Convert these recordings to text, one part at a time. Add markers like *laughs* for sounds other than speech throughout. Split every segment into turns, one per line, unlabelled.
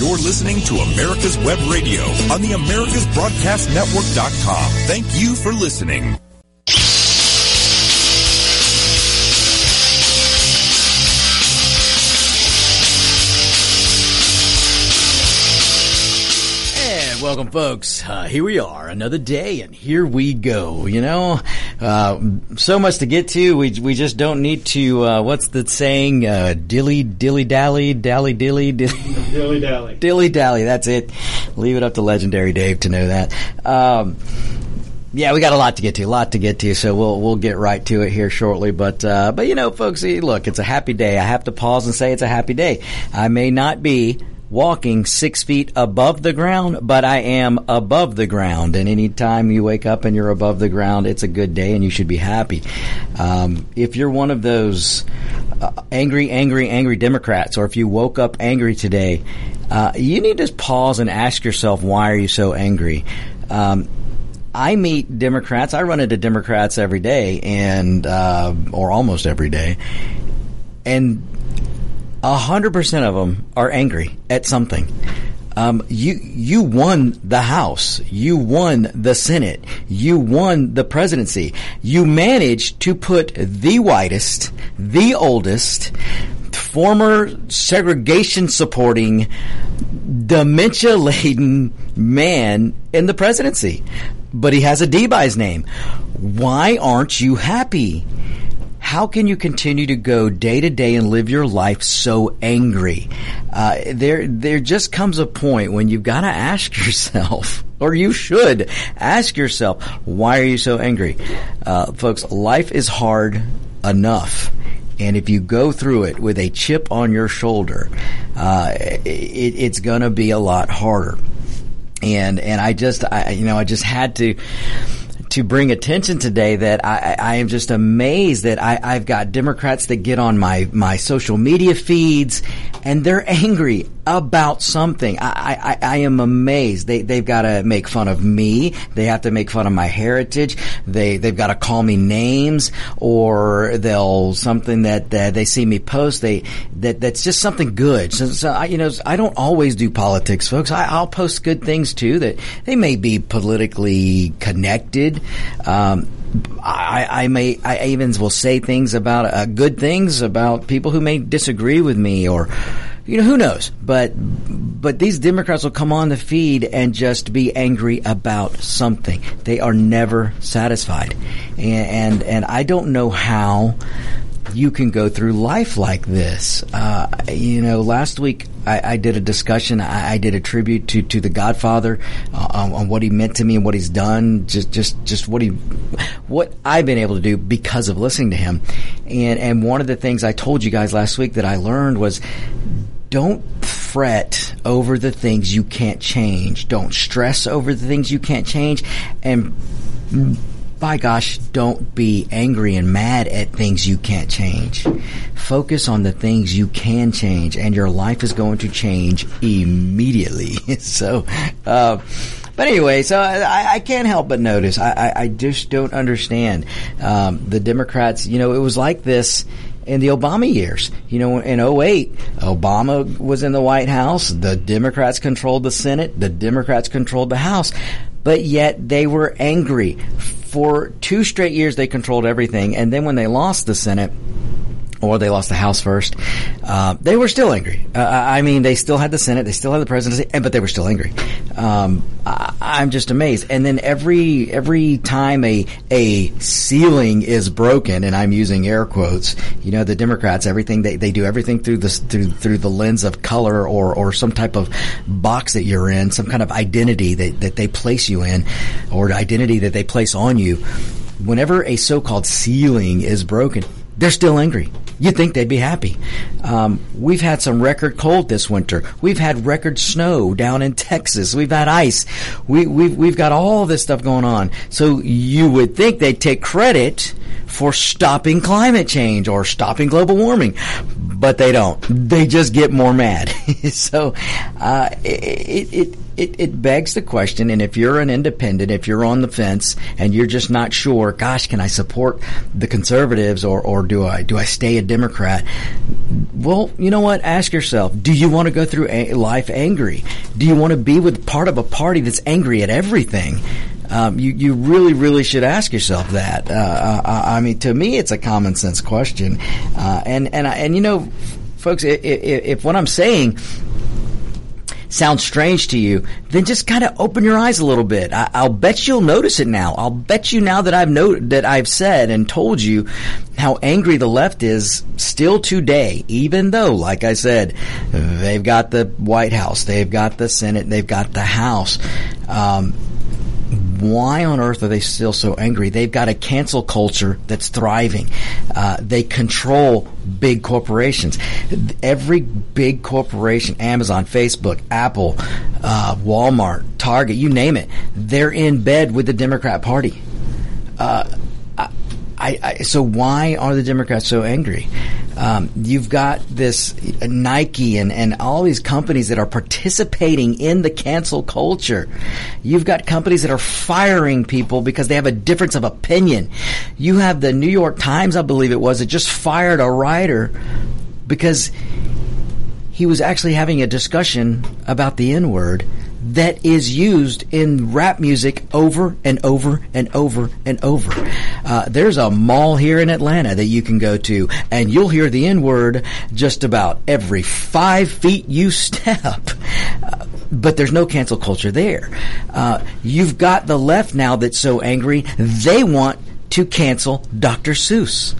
You're listening to America's Web Radio on the AmericasBroadcastNetwork.com. Thank you for listening.
And welcome, folks. Uh, here we are, another day, and here we go. You know, uh, so much to get to. We we just don't need to. Uh, what's the saying? Uh, dilly dilly dally, dally dilly dilly.
Dilly dally. *laughs*
Dilly dally. That's it. Leave it up to legendary Dave to know that. Um, yeah, we got a lot to get to, a lot to get to, so we'll we'll get right to it here shortly. But uh, but you know, folks, look, it's a happy day. I have to pause and say it's a happy day. I may not be walking six feet above the ground, but I am above the ground. And anytime you wake up and you're above the ground, it's a good day, and you should be happy. Um, if you're one of those uh, angry, angry, angry Democrats, or if you woke up angry today, uh, you need to pause and ask yourself, why are you so angry? Um, I meet Democrats. I run into Democrats every day, and uh, or almost every day, and hundred percent of them are angry at something. Um, you you won the House, you won the Senate, you won the presidency. You managed to put the whitest, the oldest, former segregation supporting, dementia laden man in the presidency. But he has a D by his name. Why aren't you happy? How can you continue to go day to day and live your life so angry? Uh, there, there just comes a point when you've got to ask yourself, *laughs* or you should ask yourself, why are you so angry? Uh, folks, life is hard enough. And if you go through it with a chip on your shoulder, uh, it, it's going to be a lot harder. And and I just I you know I just had to to bring attention today that I, I am just amazed that I, I've got Democrats that get on my, my social media feeds and they're angry about something. I, I, I am amazed. They, they've got to make fun of me. They have to make fun of my heritage. They, they've got to call me names or they'll something that uh, they see me post. They, that, that's just something good. So, so I, you know, I don't always do politics, folks. I, I'll post good things too that they may be politically connected. Um, I, I, may, I even will say things about uh, good things about people who may disagree with me or, you know, who knows? But, but these Democrats will come on the feed and just be angry about something. They are never satisfied. And, and, and I don't know how you can go through life like this. Uh, you know, last week I, I did a discussion. I, I, did a tribute to, to the Godfather uh, on, on, what he meant to me and what he's done. Just just just what he what I've been able to do because of listening to him. And and one of the things I told you guys last week that I learned was don't fret over the things you can't change. Don't stress over the things you can't change. And by gosh, don't be angry and mad at things you can't change. Focus on the things you can change, and your life is going to change immediately. *laughs* so, uh, but anyway, so I, I, can't help but notice. I, I, I just don't understand um, the Democrats. You know, it was like this in the Obama years. You know, in 08, Obama was in the White House. The Democrats controlled the Senate. The Democrats controlled the House. But yet they were angry for two straight years they controlled everything, and then when they lost the Senate, or they lost the House first, uh, they were still angry. Uh, I mean, they still had the Senate, they still had the presidency, but they were still angry. Um, I, am just amazed. And then every every time a a ceiling is broken, and I'm using air quotes, you know, the Democrats, everything they, they do everything through this through through the lens of color or or some type of box that you're in, some kind of identity that that they place you in, or identity that they place on you. Whenever a so-called ceiling is broken, they're still angry. You'd think they'd be happy. Um, we've had some record cold this winter. We've had record snow down in Texas. We've had ice. We, we've, we've got all this stuff going on. So you would think they'd take credit for stopping climate change or stopping global warming, but they don't. They just get more mad. *laughs* so uh, it, it it, it begs the question. And if you're an independent, if you're on the fence and you're just not sure, gosh, can I support the conservatives or, or do I do I stay a Democrat? Well, you know what? Ask yourself: Do you want to go through a- life angry? Do you want to be with part of a party that's angry at everything? Um, you you really really should ask yourself that. Uh, I, I, mean, to me, it's a common sense question, uh, and and and you know, folks, if, if what I'm saying sounds strange to you, then just kind of open your eyes a little bit. I, will bet you'll notice it now. I'll bet you now that I've noted that I've said and told you how angry the left is still today, even though, like I said, they've got the White House, they've got the Senate, they've got the House. Um, why on earth are they still so angry? They've got a cancel culture that's thriving. Uh, they control big corporations. Every big corporation, Amazon, Facebook, Apple, uh, Walmart, Target, you name it, they're in bed with the Democrat Party. Uh, I, I, so why are the Democrats so angry? Um, you've got this Nike and, and all these companies that are participating in the cancel culture. You've got companies that are firing people because they have a difference of opinion. You have the New York Times, I believe it was, that just fired a writer because he was actually having a discussion about the N word that is used in rap music over and over and over and over. Uh, there's a mall here in Atlanta that you can go to, and you'll hear the N word just about every five feet you *laughs* step. Uh, but there's no cancel culture there. Uh, you've got the left now that's so angry, they want to cancel Dr. Seuss.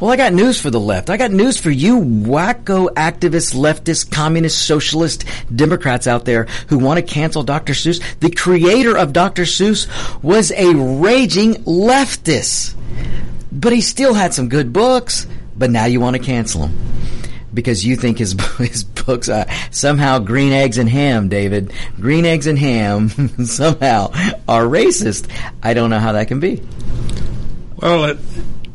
Well, I got news for the left. I got news for you wacko activist, leftist, communist, socialist Democrats out there who want to cancel Dr. Seuss. The creator of Dr. Seuss was a raging leftist. But he still had some good books, but now you want to cancel him because you think his *laughs* his books are somehow green eggs and ham, David. Green eggs and ham *laughs* somehow are racist. I don't know how that can be.
Well, it,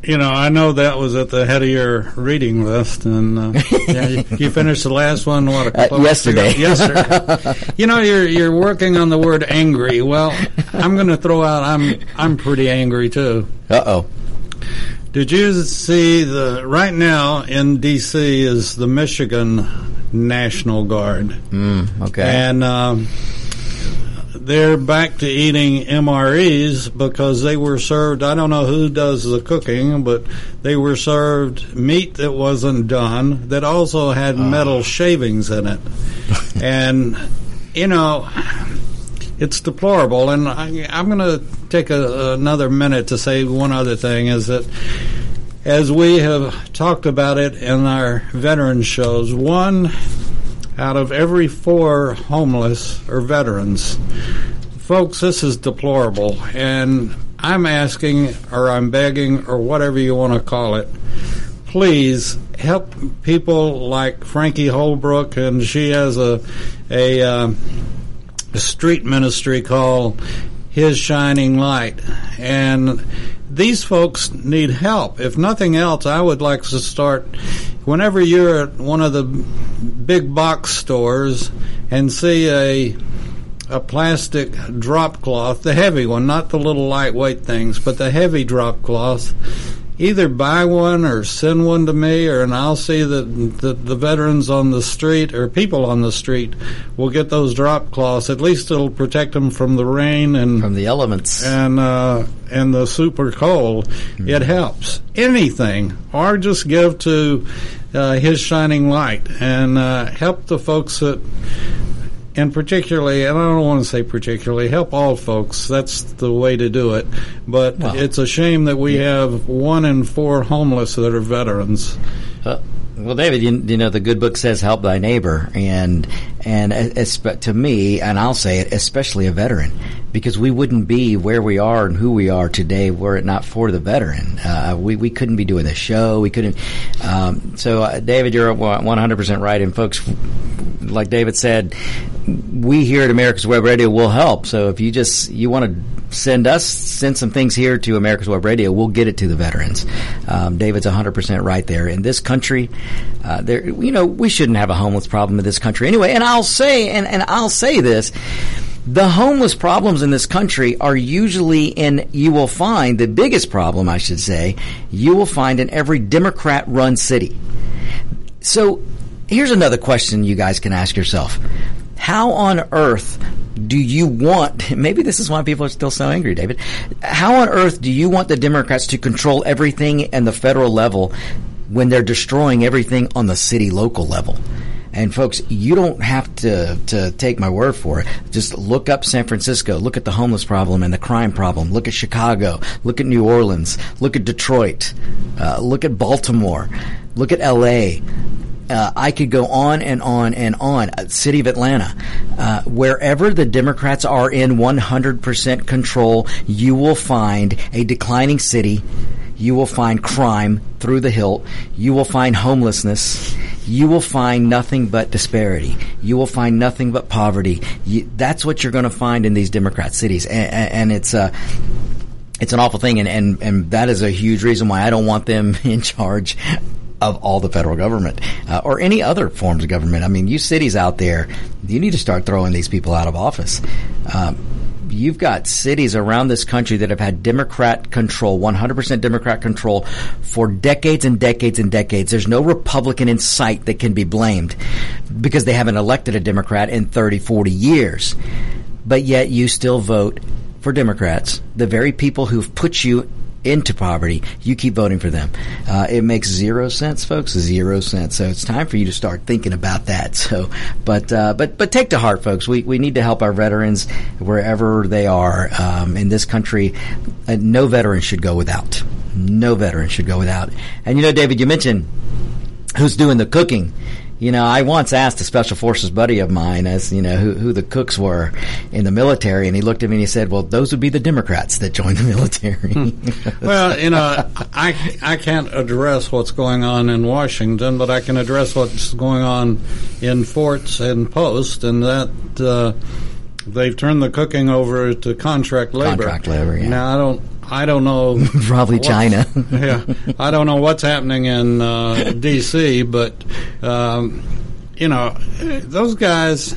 you know, I know that was at the head of your reading list, and uh, *laughs* yeah, you, you, finished the last one what
uh, yesterday.
yesterday. *laughs* you know, you're you're working on the word angry. Well, I'm going to throw out. I'm I'm pretty angry too.
Uh oh.
Did you see the right now in D.C. is the Michigan National Guard?
Mm, okay.
And. Um, they're back to eating MREs because they were served. I don't know who does the cooking, but they were served meat that wasn't done that also had oh. metal ah. shavings in it, *laughs* and you know. It's deplorable, and I, am going to take a, another minute to say one other thing: is that as we have talked about it in our veteran shows, one out of every four homeless are veterans. Folks, this is deplorable, and I'm asking, or I'm begging, or whatever you want to call it, please help people like Frankie Holbrook, and she has a a, uh, a street ministry called His Shining Light, and these folks need help. If nothing else, I would like to start whenever you're at one of the big box stores and see a a plastic drop cloth, the heavy one, not the little lightweight things, but the heavy drop cloth either buy one or send one to me, or and I'll see that the, the veterans on the street or people on the street will get those drop cloths. At least it'll protect them from the rain and
from the elements
and uh, and the super cold. Mm-hmm. It helps anything, or just give to uh, his shining light and uh, help the folks that and particularly, and I don't want to say particularly, help all folks. That's the way to do it. But well, it's a shame that we have one in four homeless that are veterans.
Uh, well, David, you, you, know the good book says help thy neighbor, and and to me, and I'll say it, especially a veteran, because we wouldn't be where we are and who we are today were it not for the veteran. Uh, we we couldn't be doing the show. We couldn't. Um, so, uh, David, you're 100 percent right, and folks, like David said, we here at America's Web Radio will help. So if you just you want to send us send some things here to America's Web Radio, we'll get it to the veterans. Um, David's 100 percent right there. In this country, uh, there you know we shouldn't have a homeless problem in this country anyway. And I'll say and, and I'll say this The homeless problems in this country are usually in, you will find, the biggest problem, I should say, you will find in every Democrat run city. So here's another question you guys can ask yourself. How on earth do you want, *laughs* maybe this is why people are still so angry, David. How on earth do you want the Democrats to control everything and the federal level when they're destroying everything on the city local level? And folks, you don't have to, to take my word for it. Just look up San Francisco, look at the homeless problem and the crime problem, look at Chicago, look at New Orleans, look at Detroit, uh, look at Baltimore, look at LA. Uh, I could go on and on and on. Uh, City of Atlanta, uh, wherever the Democrats are in 100% control, you will find a declining city. You will find crime through the hilt. You will find homelessness. You will find nothing but disparity. You will find nothing but poverty. You, that's what you're going to find in these Democrat cities, and, and it's a. Uh, it's an awful thing, and, and, and that is a huge reason why I don't want them *laughs* in charge of all the federal government uh, or any other forms of government. I mean, you cities out there, you need to start throwing these people out of office. Um, you've got cities around this country that have had Democrat control, 100% Democrat control for decades and decades and decades. There's no Republican in sight that can be blamed because they haven't elected a Democrat in 30, 40 years. But yet you still vote for Democrats, the very people who've put you into poverty, you keep voting for them. Uh, it makes zero sense, folks. Zero sense. So it's time for you to start thinking about that. *laughs* So, but uh, but but take to heart, folks. We we need to help our veterans wherever they are um, in this country. Uh, no veteran should go without. No veteran should go without. And you know, David, you mentioned who's doing the cooking. You know, I once asked a special forces buddy of mine as, you know, who, who the cooks were in the military, and he looked at me and he said, well, those would be the Democrats that joined the military.
Hmm. *laughs* well, you know, I, I can't address what's going on in Washington, but I can address what's going on in forts and posts, and that uh, they've turned the cooking over to contract labor.
Contract labor, yeah.
Now, I don't I don't know. *laughs*
Probably China. *laughs*
yeah, I don't know what's happening in uh, D.C., but um, you know those guys,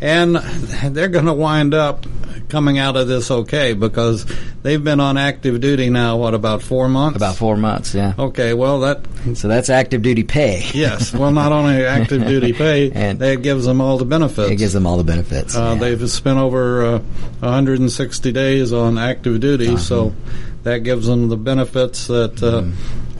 and they're going to wind up coming out of this okay because they've been on active duty now. What about four months?
About four months, yeah.
Okay, well that
so that's active duty pay.
yes, well not only active *laughs* duty pay, and that gives them all the benefits.
It gives them all the benefits.
Uh, yeah. They've spent over uh, 160 days on active duty, uh-huh. so that gives them the benefits that. Uh, mm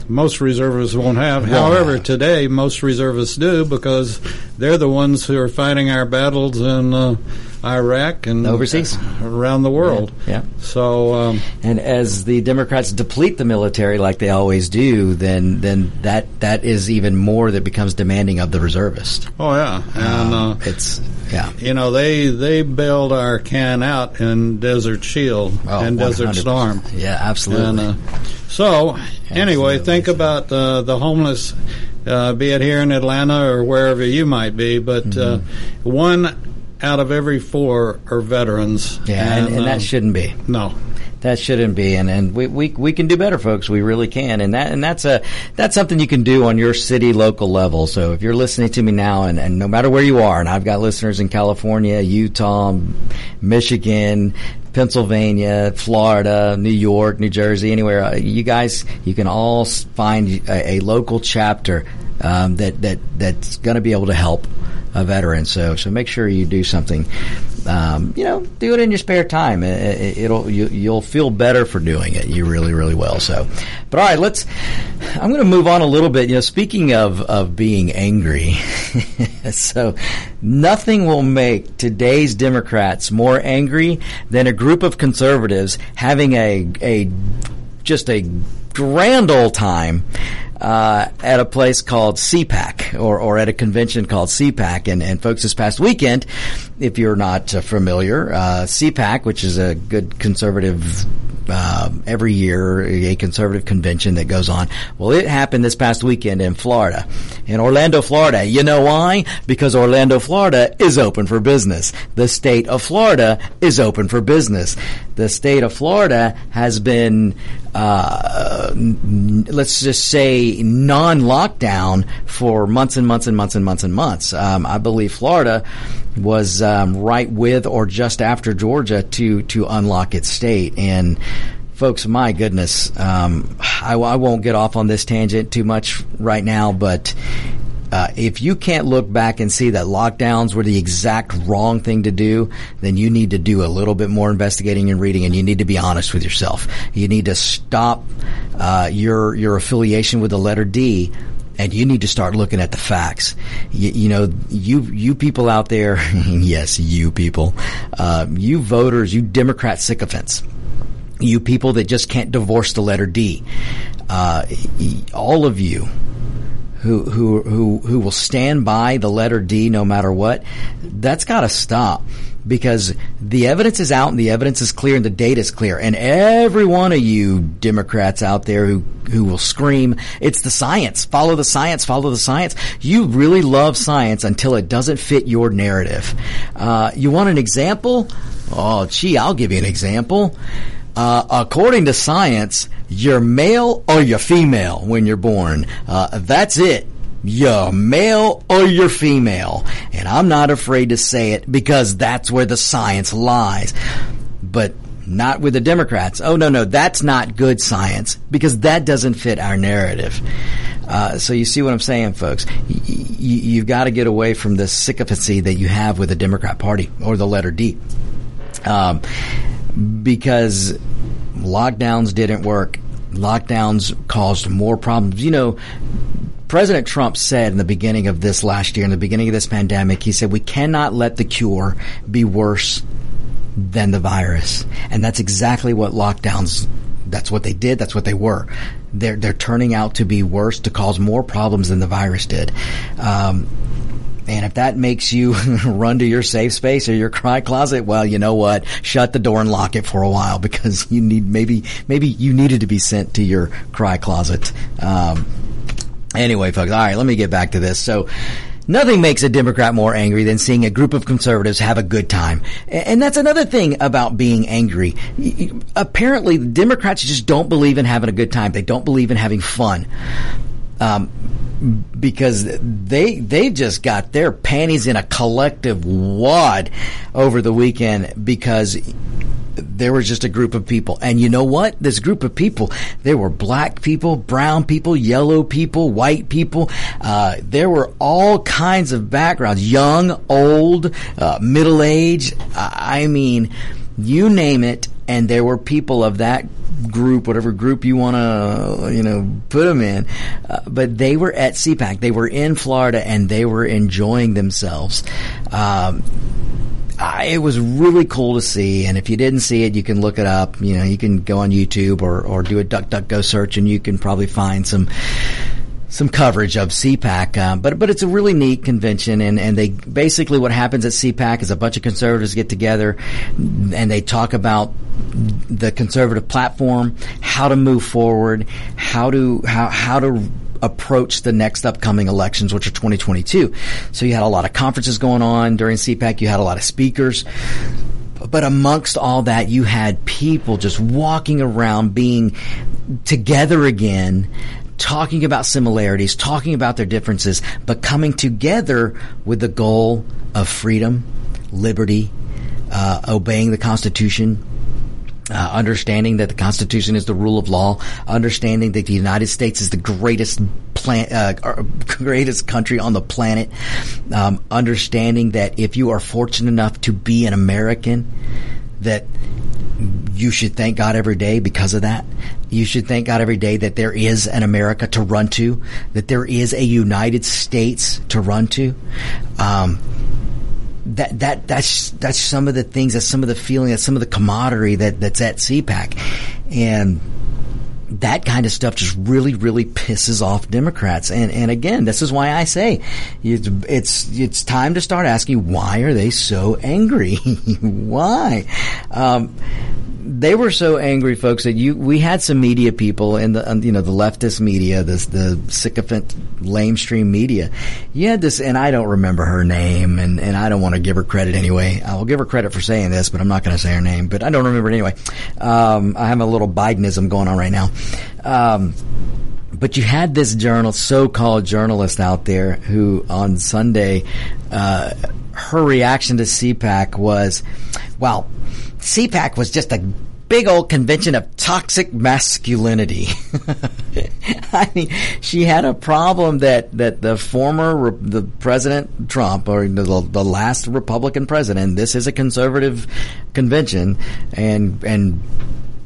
most reservists won't have. However, today most reservists do because they're the ones who are fighting our battles in uh, Iraq and
overseas
around the world.
Yeah. yeah.
So, um,
and as the Democrats deplete the military like they always do, then then that that is even more that becomes demanding of the reservist.
Oh yeah, and uh,
it's yeah.
You know they they bailed our can out in Desert Shield oh, and 100%. Desert Storm.
Yeah, absolutely. And, uh,
so absolutely. anyway, think about uh, the homeless. Uh, be it here in Atlanta or wherever you might be, but uh, mm-hmm. one out of every four are veterans.
Yeah, and, and, and that um, shouldn't be.
No.
That shouldn't be, and, and we, we we can do better, folks. We really can, and that and that's a that's something you can do on your city local level. So if you're listening to me now, and, and no matter where you are, and I've got listeners in California, Utah, Michigan, Pennsylvania, Florida, New York, New Jersey, anywhere. Uh, you guys, you can all find a, a local chapter um, that that that's going to be able to help a veteran. So so make sure you do something. Um, you know, do it in your spare time. It, will you, you'll feel better for doing it. You really really will. So, but all right, let's. I'm going to move on a little bit. You know, speaking of of being angry, *laughs* so nothing will make today's Democrats more angry than a group of conservatives having a a just a grand old time uh, at a place called CPAC or, or at a convention called CPAC. And, and folks, this past weekend, if you're not uh, familiar, uh, CPAC, which is a good conservative uh, every year a conservative convention that goes on. Well, it happened this past weekend in Florida, in Orlando, Florida. You know why? Because Orlando, Florida is open for business. The state of Florida is open for business. the state of Florida has been, uh, let's just say, non-lockdown for months and months and months and months and months. Um, I believe Florida was um, right with or just after Georgia to to unlock its state and folks, my goodness, um, I, I, won't get off on this tangent too much right now, but uh, if you can't look back and see that lockdowns were the exact wrong thing to do, then you need to do a little bit more investigating and reading, and you need to be honest with yourself. You need to stop uh, your your affiliation with the letter D and you need to start looking at the facts. You, you know, you you people out there, *laughs* yes, you people, uh, you voters, you Democrat sycophants you people that just can't divorce the letter D, uh, all of you who who who who will stand by the letter D no matter what, that's got to stop because the evidence is out and the evidence is clear and the data is clear. And every one of you Democrats out there who, who will scream, it's the science, follow the science, follow the science. You really love science until it doesn't fit your narrative. Uh, you want an example? Oh, gee, I'll give you an example. Uh, according to science, you're male or you're female when you're born. Uh, that's it. You're male or you're female. And I'm not afraid to say it because that's where the science lies. But not with the Democrats. Oh, no, no, that's not good science because that doesn't fit our narrative. Uh, so you see what I'm saying, folks? Y- you've got to get away from the sycophancy that you have with the Democrat Party or the letter D. Um, because lockdowns didn't work. Lockdowns caused more problems. You know, President Trump said in the beginning of this last year, in the beginning of this pandemic, he said, we cannot let the cure be worse than the virus. And that's exactly what lockdowns that's what they did. That's what they were. They're they're turning out to be worse to cause more problems than the virus did. Um, and if that makes you *laughs* run to your safe space or your cry closet, well, you know what? Shut the door and lock it for a while *laughs* because you need maybe maybe you needed to be sent to your cry closet. Um, anyway, folks. All right, let me get back to this. So. Nothing makes a Democrat more angry than seeing a group of conservatives have a good time. And that's another thing about being angry. Apparently, Democrats just don't believe in having a good time. They don't believe in having fun. Um, because they they just got their panties in a collective wad over the weekend because there was just a group of people. And you know what? This group of people, there were black people, brown people, yellow people, white people. Uh, there were all kinds of backgrounds, young, old, uh, middle age. I mean, you name it. And there were people of that group, whatever group you want to, you know, put them in. Uh, but they were at CPAC. They were in Florida and they were enjoying themselves. Um, I, it was really cool to see. And if you didn't see it, you can look it up. You know, you can go on YouTube or, or do a DuckDuckGo search and you can probably find some some coverage of CPAC, uh, but but it's a really neat convention, and and they basically what happens at CPAC is a bunch of conservatives get together, and they talk about the conservative platform, how to move forward, how to how how to approach the next upcoming elections, which are 2022. So you had a lot of conferences going on during CPAC. You had a lot of speakers. But amongst all that, you had people just walking around being together again, talking about similarities, talking about their differences, but coming together with the goal of freedom, liberty, uh, obeying the Constitution, uh, understanding that the Constitution is the rule of law, understanding that the United States is the greatest uh, *laughs* greatest country on the planet, um, understanding that if you are fortunate enough to be an American, that you should thank God every day because of that. You should thank God every day that there is an America to run to, that there is a United States to run to. Um, that that that's that's some of the things, that's some of the feeling, that's some of the camaraderie that that's at CPAC, and that kind of stuff just really, really pisses off Democrats. And and again, this is why I say it's it's it's time to start asking why are they so angry? *laughs* why? Um, they were so angry, folks, that you we had some media people in the you know the leftist media, this the sycophant lamestream media. You had this, and I don't remember her name, and and I don't want to give her credit anyway. I will give her credit for saying this, but I'm not going to say her name. But I don't remember it anyway. Um, I have a little Bidenism going on right now. Um, but you had this journal, so-called journalist out there who on Sunday, uh, her reaction to CPAC was, well, CPAC was just a big old convention of toxic masculinity. *laughs* I mean, she had a problem that, that the former, the President Trump, or the, the last Republican president, this is a conservative convention, and, and,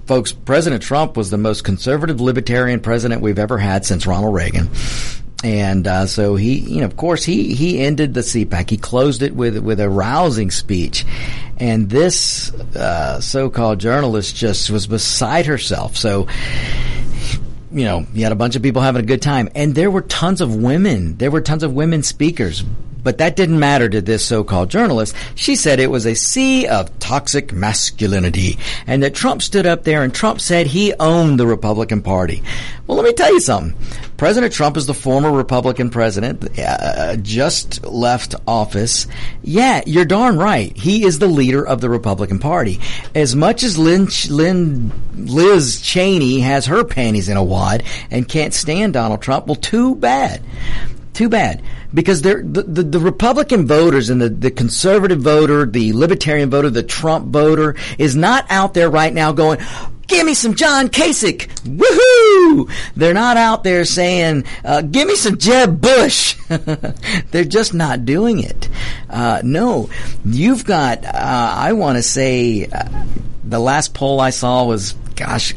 folks, President Trump was the most conservative libertarian president we've ever had since Ronald Reagan. And uh, so he, you know, of course, he he ended the CPAC. He closed it with with a rousing speech, and this uh, so-called journalist just was beside herself. So you know, you had a bunch of people having a good time, and there were tons of women. There were tons of women speakers, but that didn't matter to this so-called journalist. She said it was a sea of toxic masculinity and that Trump stood up there and Trump said he owned the Republican Party. Well, let me tell you something. President Trump is the former Republican president, uh, just left office. Yeah, you're darn right. He is the leader of the Republican Party. As much as Lynn, Lynn, Liz Cheney has her panties in a wad and can't stand Donald Trump, well, too bad. Too bad because the, the, the Republican voters and the, the conservative voter, the libertarian voter, the Trump voter is not out there right now going, give me some John Kasich. Woohoo! They're not out there saying, uh, give me some Jeb Bush. *laughs* They're just not doing it. Uh, no, you've got, uh, I want to say, uh, the last poll I saw was gosh,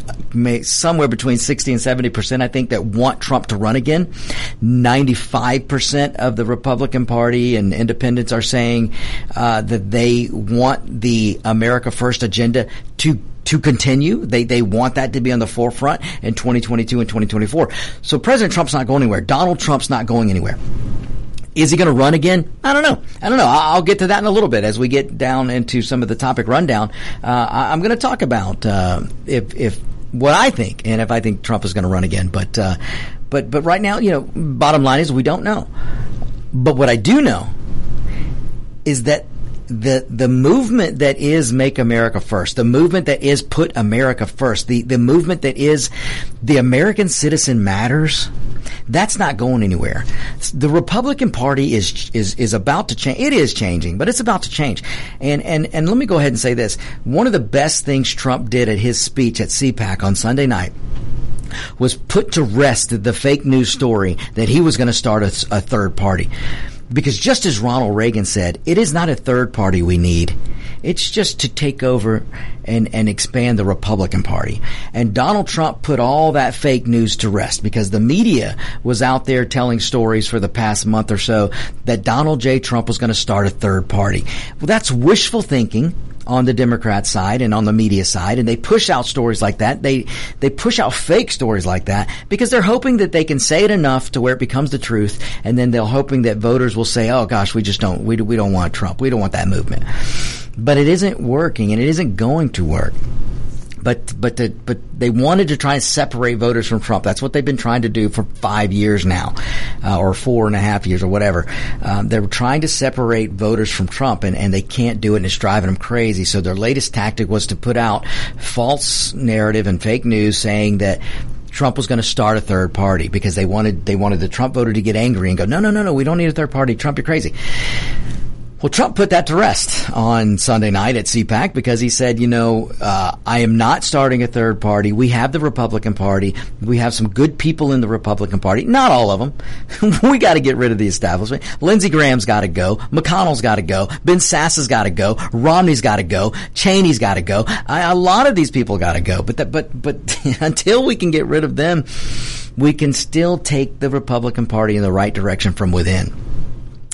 somewhere between 60 and 70 percent, I think, that want Trump to run again. 95 percent of the Republican Party and independents are saying uh, that they want the America First agenda to to continue. They they want that to be on the forefront in 2022 and 2024. So President Trump's not going anywhere. Donald Trump's not going anywhere. Is he going to run again? I don't know. I don't know. I'll get to that in a little bit as we get down into some of the topic rundown. Uh, I'm going to talk about uh, if if what I think and if I think Trump is going to run again. But uh, but but right now, you know, bottom line is we don't know. But what I do know is that the the movement that is make America first, the movement that is put America first, the the movement that is the American citizen matters. That's not going anywhere. The Republican Party is is is about to change. It is changing, but it's about to change. And and and let me go ahead and say this: one of the best things Trump did at his speech at CPAC on Sunday night was put to rest the fake news story that he was going to start a, a third party. Because just as Ronald Reagan said, it is not a third party we need. It's just to take over and, and expand the Republican Party. And Donald Trump put all that fake news to rest because the media was out there telling stories for the past month or so that Donald J. Trump was going to start a third party. Well, that's wishful thinking on the Democrat side and on the media side, and they push out stories like that. They they push out fake stories like that because they're hoping that they can say it enough to where it becomes the truth, and then they're hoping that voters will say, "Oh gosh, we just don't we we don't want Trump. We don't want that movement." But it isn't working, and it isn't going to work but but but they wanted to try and separate voters from Trump. That's what they've been trying to do for five years now, uh, or four and a half years, or whatever. Um, they're trying to separate voters from Trump, and, and they can't do it, and it's driving them crazy. So their latest tactic was to put out false narrative and fake news saying that Trump was going to start a third party because they wanted they wanted the Trump voter to get angry and go, no, no, no, no, we don't need a third party. Trump, you're crazy. Well, Trump put that to rest on Sunday night at CPAC because he said, you know, uh, I am not starting a third party. We have the Republican Party. We have some good people in the Republican Party. Not all of them. *laughs* we got to get rid of the establishment. Lindsey Graham's got to go. McConnell's got to go. Ben Sasse has got to go. Romney's got to go. Cheney's got to go. I, a lot of these people got to go. But that, but but *laughs* until we can get rid of them, we can still take the Republican Party in the right direction from within.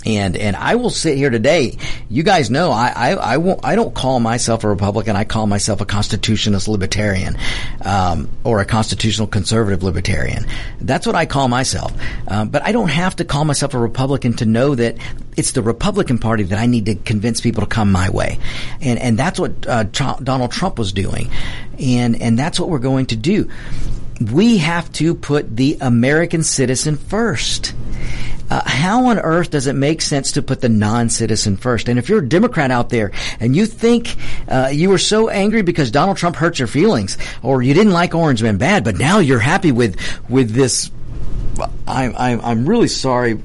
And and I will sit here today. You guys know I I I, won't, I don't call myself a Republican. I call myself a constitutionalist libertarian, um, or a constitutional conservative libertarian. That's what I call myself. Um, but I don't have to call myself a Republican to know that it's the Republican Party that I need to convince people to come my way, and and that's what uh, Donald Trump was doing, and and that's what we're going to do. We have to put the American citizen first. Uh, how on earth does it make sense to put the non-citizen first? And if you're a Democrat out there and you think uh, you were so angry because Donald Trump hurt your feelings, or you didn't like Orange Man bad, but now you're happy with with this I'm, I'm, I'm really sorry.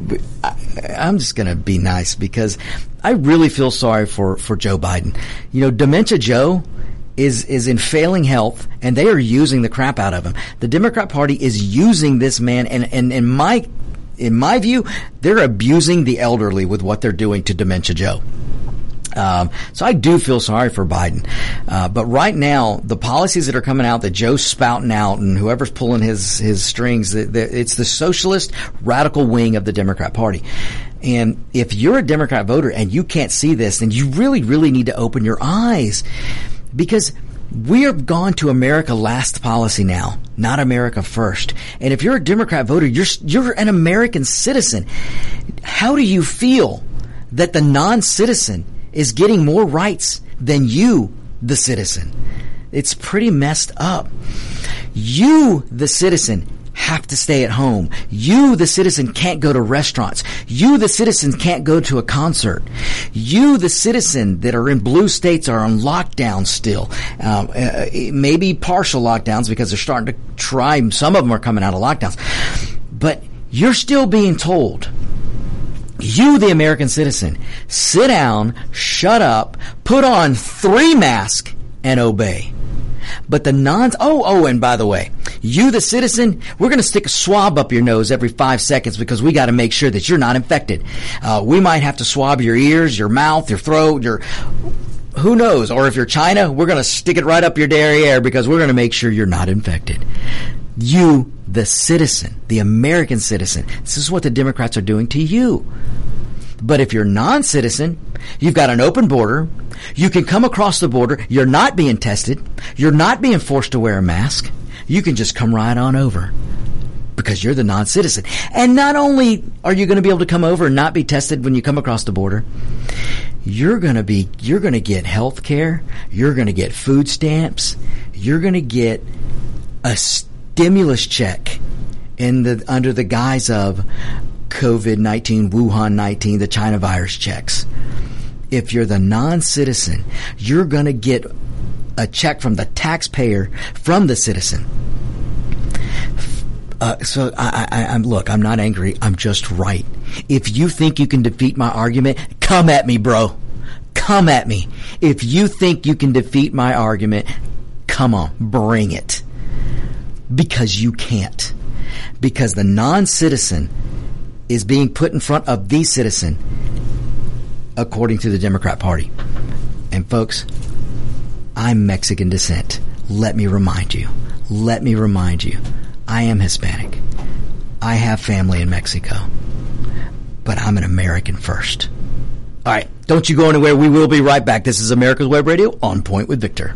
I, am just going to be nice because I really feel sorry for, for Joe Biden. You know, Dementia Joe is, is in failing health and they are using the crap out of him. The Democrat Party is using this man and, and, and my in my view, they're abusing the elderly with what they're doing to Dementia Joe. Um, so I do feel sorry for Biden. Uh, but right now, the policies that are coming out that Joe's spouting out and whoever's pulling his, his strings, the, the, it's the socialist radical wing of the Democrat Party. And if you're a Democrat voter and you can't see this, then you really, really need to open your eyes because we are gone to America last policy now, not America first. And if you're a Democrat voter, you're, you're an American citizen. How do you feel that the non-citizen is getting more rights than you, the citizen? It's pretty messed up. You, the citizen, have to stay at home. You, the citizen, can't go to restaurants. You, the citizen, can't go to a concert. You, the citizen that are in blue states are on lockdown still. Um, uh, maybe partial lockdowns because they're starting to try, some of them are coming out of lockdowns. But you're still being told you, the American citizen, sit down, shut up, put on three masks, and obey. But the non, oh, oh, and by the way, you, the citizen, we're going to stick a swab up your nose every five seconds because we got to make sure that you're not infected. Uh, we might have to swab your ears, your mouth, your throat, your, who knows? Or if you're China, we're going to stick it right up your derriere because we're going to make sure you're not infected. You, the citizen, the American citizen, this is what the Democrats are doing to you. But if you're non-citizen, you've got an open border, you can come across the border, you're not being tested, you're not being forced to wear a mask, you can just come right on over because you're the non-citizen. And not only are you going to be able to come over and not be tested when you come across the border, you're going to be you're going to get health care, you're going to get food stamps, you're going to get a stimulus check in the under the guise of COVID 19, Wuhan 19, the China virus checks. If you're the non citizen, you're going to get a check from the taxpayer from the citizen. Uh, so I, I, I'm look. I'm not angry. I'm just right. If you think you can defeat my argument, come at me, bro. Come at me. If you think you can defeat my argument, come on, bring it. Because you can't. Because the non-citizen is being put in front of the citizen according to the Democrat Party. And folks, I'm Mexican descent. Let me remind you. Let me remind you. I am Hispanic. I have family in Mexico. But I'm an American first. All right. Don't you go anywhere. We will be right back. This is America's Web Radio on point with Victor.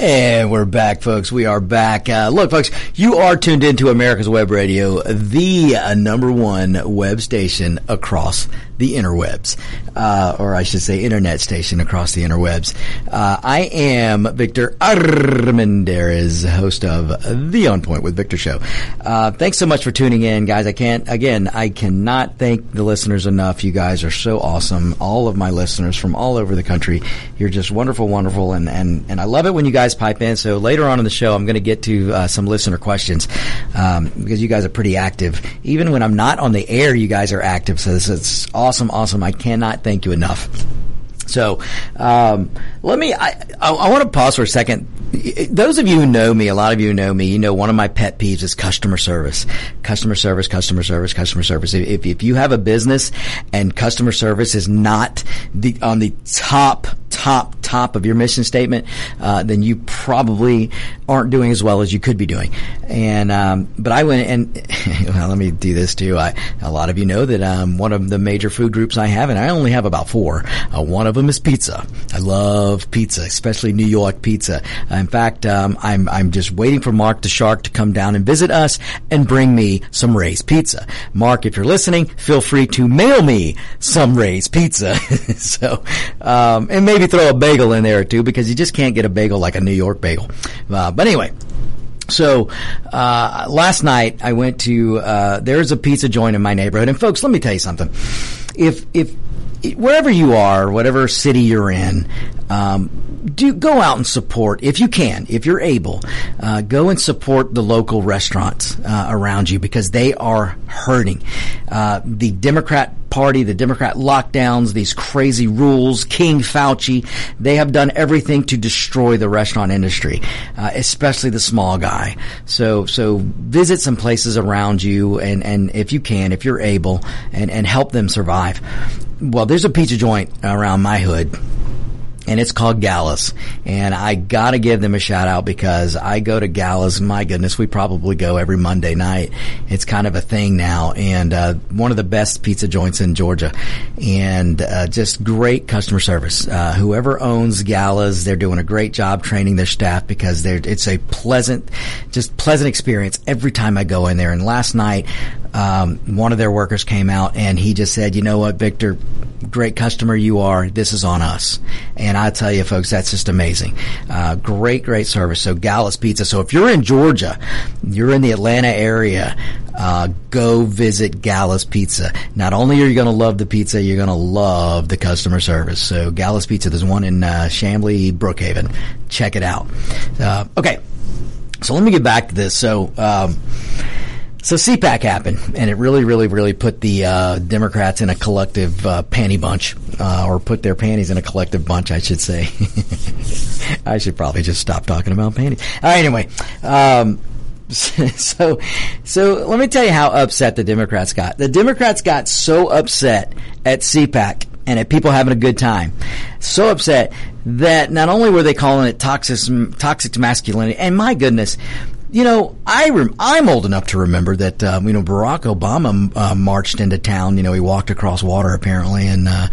And we're back, folks. We are back. Uh, look, folks, you are tuned into America's Web Radio, the uh, number one web station across the interwebs, uh, or I should say, internet station across the interwebs. Uh, I am Victor Armendariz, host of the On Point with Victor show. Uh, thanks so much for tuning in, guys. I can't, again, I cannot thank the listeners enough. You guys are so awesome. All of my listeners from all over the country. You're just wonderful, wonderful, and, and, and I love it when you guys pipe in. So later on in the show, I'm going to get to uh, some listener questions um, because you guys are pretty active. Even when I'm not on the air, you guys are active. So this is awesome, awesome. I cannot thank you enough. So um, let me. I, I, I want to pause for a second. Those of you who know me, a lot of you know me, you know one of my pet peeves is customer service. Customer service, customer service, customer service. If, if you have a business and customer service is not the on the top, top, top of your mission statement, uh, then you probably aren't doing as well as you could be doing. And um, but I went and *laughs* well, let me do this too. I, a lot of you know that um, one of the major food groups I have, and I only have about four. Uh, one of them is pizza. I love pizza, especially New York pizza. in fact, um, I'm I'm just waiting for Mark the Shark to come down and visit us and bring me some Ray's pizza. Mark, if you're listening, feel free to mail me some Ray's pizza. *laughs* so, um, and maybe throw a bagel in there too, because you just can't get a bagel like a New York bagel. Uh, but anyway. So uh, last night I went to uh, there's a pizza joint in my neighborhood, and folks, let me tell you something. If if wherever you are, whatever city you're in, um, do go out and support if you can, if you're able. Uh, go and support the local restaurants uh, around you because they are hurting. Uh, the Democrat Party, the Democrat lockdowns, these crazy rules, King Fauci, they have done everything to destroy the restaurant industry, uh, especially the small guy. So, so visit some places around you, and and if you can, if you're able, and and help them survive. Well, there's a pizza joint around my hood and it's called Gallus. And I gotta give them a shout out because I go to Gallus. My goodness, we probably go every Monday night. It's kind of a thing now, and uh, one of the best pizza joints in Georgia, and uh, just great customer service. Uh, whoever owns Gallus, they're doing a great job training their staff because it's a pleasant, just pleasant experience every time I go in there. And last night, um, one of their workers came out and he just said, "You know what, Victor." Great customer you are. This is on us. And I tell you, folks, that's just amazing. Uh, great, great service. So Gallus Pizza. So if you're in Georgia, you're in the Atlanta area, uh, go visit Gallus Pizza. Not only are you going to love the pizza, you're going to love the customer service. So Gallus Pizza, there's one in uh, Brookhaven. Check it out. Uh, okay. So let me get back to this. So, um, so CPAC happened, and it really, really, really put the uh, Democrats in a collective uh, panty bunch, uh, or put their panties in a collective bunch, I should say. *laughs* I should probably just stop talking about panties. Anyway. Um, *laughs* so, so let me tell you how upset the Democrats got. The Democrats got so upset at CPAC and at people having a good time, so upset that not only were they calling it toxic, toxic masculinity, and my goodness, you know, I rem- I'm old enough to remember that uh, you know Barack Obama uh, marched into town. You know, he walked across water apparently and uh,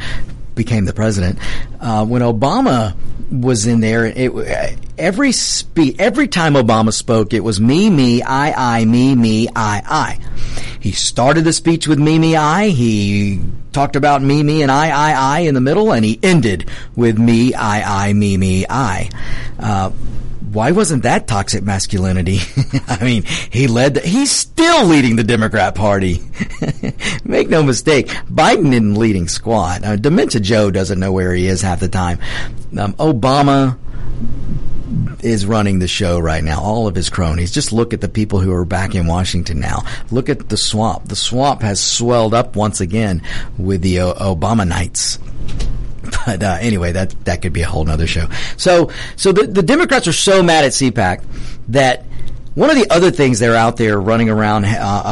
became the president. Uh, when Obama was in there, it, every spe- every time Obama spoke, it was me, me, I, I, me, me, I, I. He started the speech with me, me, I. He talked about me, me, and I, I, I in the middle, and he ended with me, I, I, me, me, I. Uh, why wasn't that toxic masculinity? *laughs* I mean, he led, the, he's still leading the Democrat Party. *laughs* Make no mistake, Biden isn't leading squat. Uh, Dementia Joe doesn't know where he is half the time. Um, Obama, is running the show right now. All of his cronies. Just look at the people who are back in Washington now. Look at the swamp. The swamp has swelled up once again with the o- Obama Knights. But uh, anyway, that that could be a whole nother show. So so the, the Democrats are so mad at CPAC that one of the other things they're out there running around uh,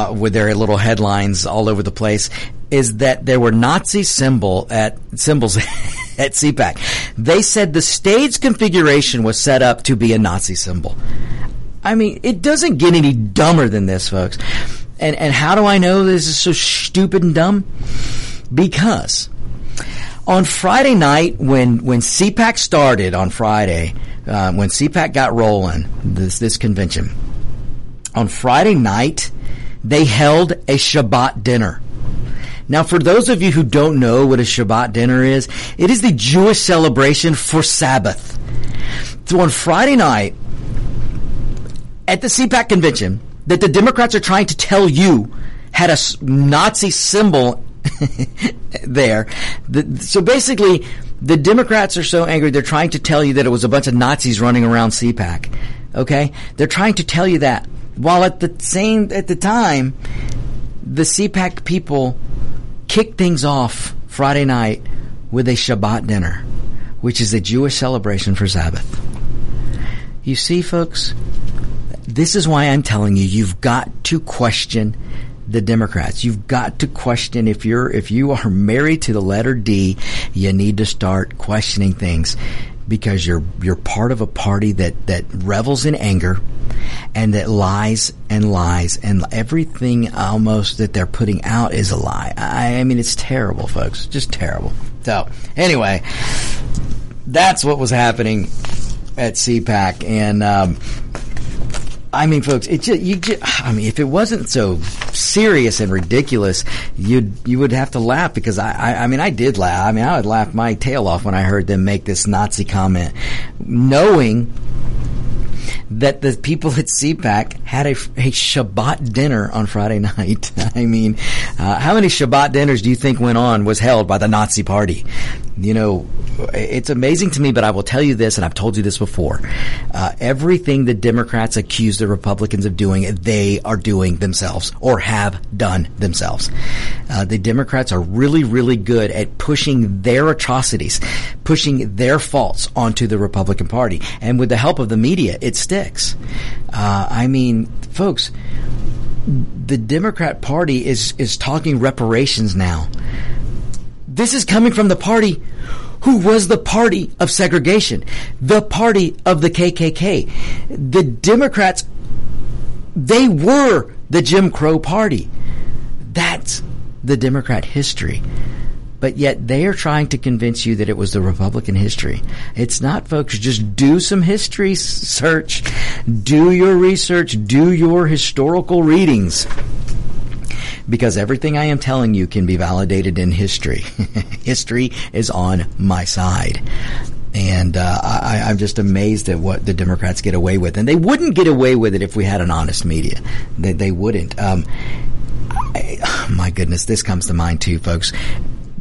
uh, with their little headlines all over the place is that there were Nazi symbol at symbols *laughs* at CPAC. They said the stage configuration was set up to be a Nazi symbol. I mean, it doesn't get any dumber than this, folks. And and how do I know this is so stupid and dumb? Because on Friday night, when when CPAC started on Friday, uh, when CPAC got rolling, this this convention on Friday night, they held a Shabbat dinner. Now, for those of you who don't know what a Shabbat dinner is, it is the Jewish celebration for Sabbath. So on Friday night, at the CPAC convention, that the Democrats are trying to tell you had a Nazi symbol *laughs* there. The, so basically, the Democrats are so angry they're trying to tell you that it was a bunch of Nazis running around CPAC. Okay, they're trying to tell you that, while at the same at the time, the CPAC people kicked things off Friday night with a Shabbat dinner, which is a Jewish celebration for Sabbath. You see, folks, this is why I'm telling you, you've got to question the Democrats. You've got to question if you're if you are married to the letter D, you need to start questioning things because you're you're part of a party that that revels in anger and that lies and lies and everything almost that they're putting out is a lie. I, I mean it's terrible, folks. Just terrible. So, anyway, that's what was happening at CPAC and um, I mean, folks, it just, you just, I mean, if it wasn't so serious and ridiculous, you'd, you would have to laugh because I, I, I mean, I did laugh. I mean, I would laugh my tail off when I heard them make this Nazi comment, knowing that the people at CPAC had a, a Shabbat dinner on Friday *laughs* night. *laughs* I mean, uh, how many Shabbat dinners do you think went on was held by the Nazi Party? You know, it's amazing to me, but I will tell you this, and I've told you this before. Uh, everything the Democrats accuse the Republicans of doing, they are doing themselves or have done themselves. Uh, the Democrats are really, really good at pushing their atrocities, pushing their faults onto the Republican Party. And with the help of the media, it sticks. Uh, I mean, folks, the Democrat Party is, is talking reparations now. This is coming from the party who was the party of segregation, the party of the KKK. The Democrats, they were the Jim Crow party. That's the Democrat history. But yet they are trying to convince you that it was the Republican history. It's not, folks. Just do some history search. Do your research. Do your historical readings because everything I am telling you can be validated in history. *laughs* history is on my side. And uh, I, am just amazed at what the Democrats get away with. And they wouldn't get away with it if we had an honest media. They, they wouldn't. Um, I, *sighs* my goodness, this comes to mind too, folks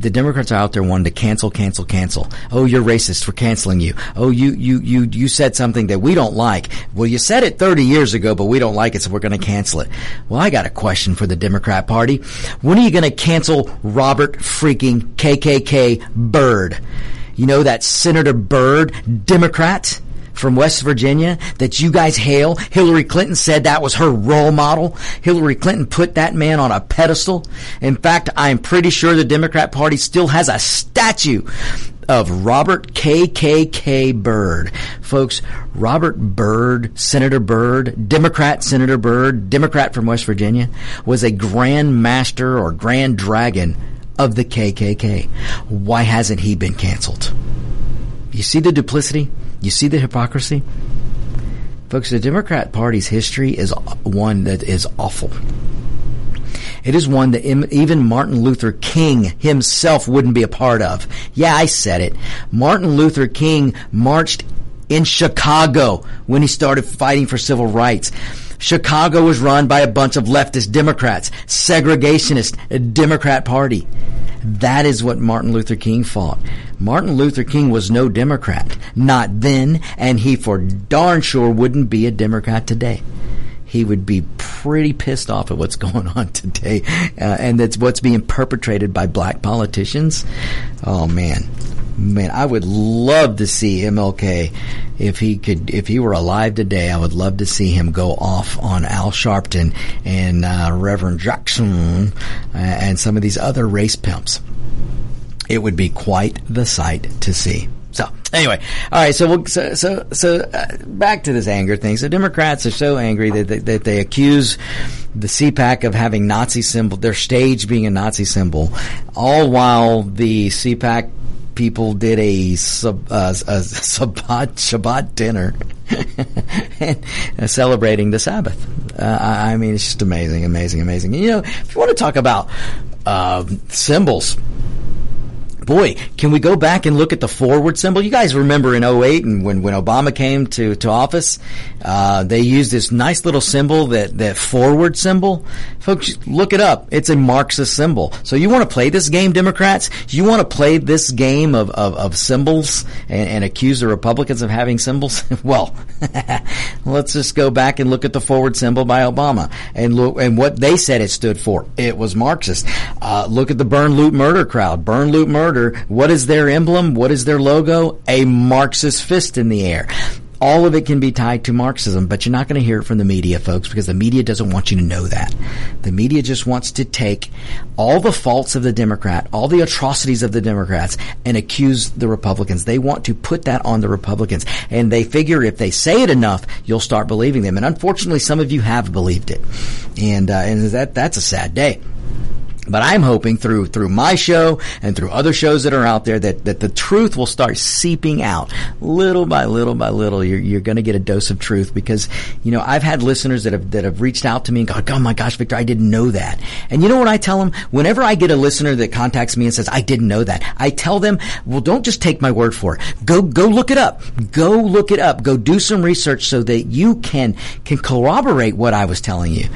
the Democrats are out there wanting to cancel, cancel, cancel. Oh, you're racist. We're canceling you. Oh, you, you, you, you said something that we don't like. Well, you said it 30 years ago, but we don't like it, so we're going to cancel it. Well, I got a question for the Democrat Party. When are you going to cancel Robert freaking KKK Byrd? You know that Senator Byrd, Democrat? From West Virginia that you guys hail. Hillary Clinton said that was her role model. Hillary Clinton put that man on a pedestal. In fact, I'm pretty sure the Democrat Party still has a statue of Robert KKK Byrd. Folks, Robert Byrd, Senator Byrd, Democrat Senator Byrd, Democrat from West Virginia, was a grand master or grand dragon of the KKK. Why hasn't he been canceled? You see the duplicity? You see the hypocrisy? Folks, the Democrat Party's history is one that is awful. It is one that even Martin Luther King himself wouldn't be a part of. Yeah, I said it. Martin Luther King marched in Chicago when he started fighting for civil rights. Chicago was run by a bunch of leftist Democrats, segregationist Democrat Party. That is what Martin Luther King fought. Martin Luther King was no Democrat. Not then, and he for darn sure wouldn't be a Democrat today he would be pretty pissed off at what's *laughs* going on today, uh, and that's what's being perpetrated by black politicians. Oh man, man, I would love to see MLK if he could, if he were alive today. I would love to see him go off on Al Sharpton and uh, Reverend Jackson uh, and some of these other race pimps. It would be quite the sight to see. So anyway, all right. So we'll, so so, so uh, back to this anger thing. So Democrats are so angry that they, that they accuse the CPAC of having Nazi symbol, their stage being a Nazi symbol, all while the CPAC people did a, sub, uh, a Shabbat, Shabbat dinner *laughs* celebrating the Sabbath. Uh, I mean, it's just amazing, amazing, amazing. You know, if you want to talk about uh, symbols boy, can we go back and look at the forward symbol? You guys remember in 08 and when, when Obama came to, to office, uh, they used this nice little symbol, that, that forward symbol. Folks, look it up. It's a Marxist symbol. So you want to play this game, Democrats? You want to play this game of, of, of symbols and, and accuse the Republicans of having symbols? *laughs* well, *laughs* let's just go back and look at the forward symbol by Obama and look, and what they said it stood for. It was Marxist. Uh, look at the burn, loot, murder crowd. Burn, loot, murder what is their emblem? What is their logo? A Marxist fist in the air all of it can be tied to Marxism, but you're not going to hear it from the media, folks, because the media doesn't want you to know that. The media just wants to take all the faults of the Democrat, all the atrocities of the Democrats, and accuse the Republicans. They want to put that on the Republicans. And they figure if they say it enough, you'll start believing them. And unfortunately, some of you have believed it. And, uh, and that, that's a sad day. But I'm hoping through through my show and through other shows that are out there that, that the truth will start seeping out little by little by little. You're, you're going to get a dose of truth because you know I've had listeners that have that have reached out to me and gone, "Oh my gosh, Victor, I didn't know that." And you know what I tell them? Whenever I get a listener that contacts me and says, "I didn't know that," I tell them, "Well, don't just take my word for it. Go go look it up. Go look it up. Go do some research so that you can can corroborate what I was telling you."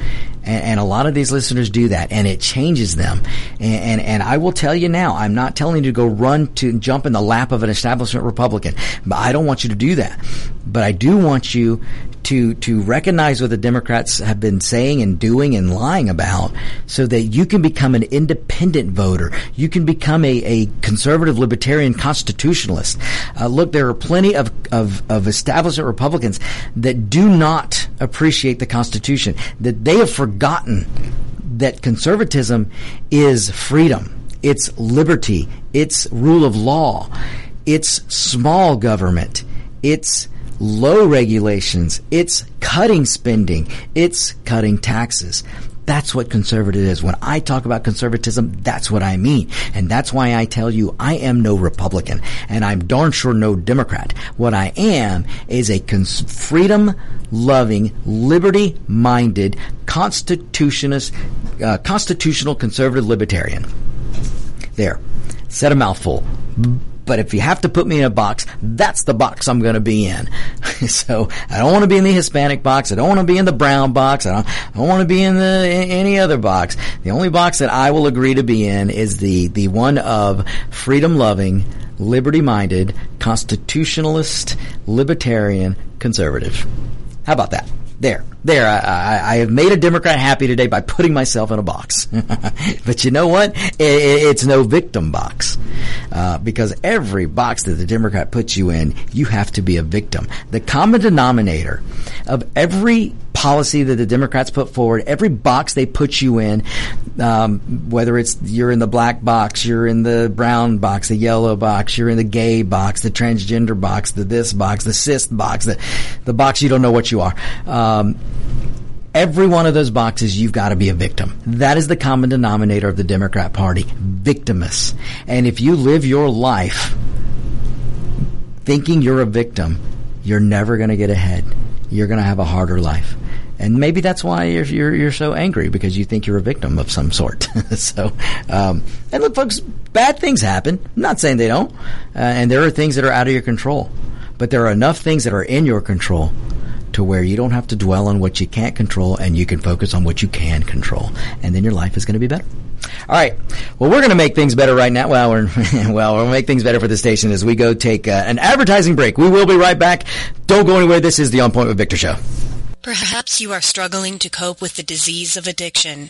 And, and, a lot of these listeners do that, and it changes them. And, and, and I will tell you now, I'm not telling you to go run to jump in the lap of an establishment Republican. But I don't want you to do that. But I do want you to to recognize what the Democrats have been saying and doing and lying about, so that you can become an independent voter. You can become a, a conservative libertarian constitutionalist. Uh, look, there are plenty of, of of establishment Republicans that do not appreciate the Constitution. That they have forgotten that conservatism is freedom. It's liberty. It's rule of law. It's small government. It's low regulations. It's cutting spending. It's cutting taxes. That's what conservative is. When I talk about conservatism, that's what I mean. And that's why I tell you I am no Republican and I'm darn sure no Democrat. What I am is a cons- freedom loving, liberty minded, constitutionist, uh, constitutional conservative libertarian. There. Said a mouthful but if you have to put me in a box, that's the box I'm going to be in. *laughs* so I don't want to be in the Hispanic box. I don't want to be in the brown box. I don't, I don't want to be in the in any other box. The only box that I will agree to be in is the the one of freedom loving, liberty minded, constitutionalist, libertarian, conservative. How about that? There, there. I, I, I, have made a Democrat happy today by putting myself in a box. *laughs* but you know what? It, it's no victim box uh, because every box that the Democrat puts you in, you have to be a victim. The common denominator of every policy that the Democrats put forward, every box they put you in, um, whether it's you're in the black box, you're in the brown box, the yellow box, you're in the gay box, the transgender box, the this box, the cis box, the, the box you don't know what you are. Um, every one of those boxes, you've got to be a victim. That is the common denominator of the Democrat Party. Victimous. And if you live your life thinking you're a victim, you're never going to get ahead. You're going to have a harder life and maybe that's why you're, you're, you're so angry because you think you're a victim of some sort. *laughs* so, um, and look, folks, bad things happen. I'm not saying they don't, uh, and there are things that are out of your control, but there are enough things that are in your control to where you don't have to dwell on what you can't control, and you can focus on what you can control, and then your life is going to be better. All right. Well, we're going to make things better right now. Well, we're *laughs* well, we'll make things better for the station as we go take uh, an advertising break. We will be right back. Don't go anywhere. This is the On Point with Victor show.
Perhaps you are struggling to cope with the disease of addiction.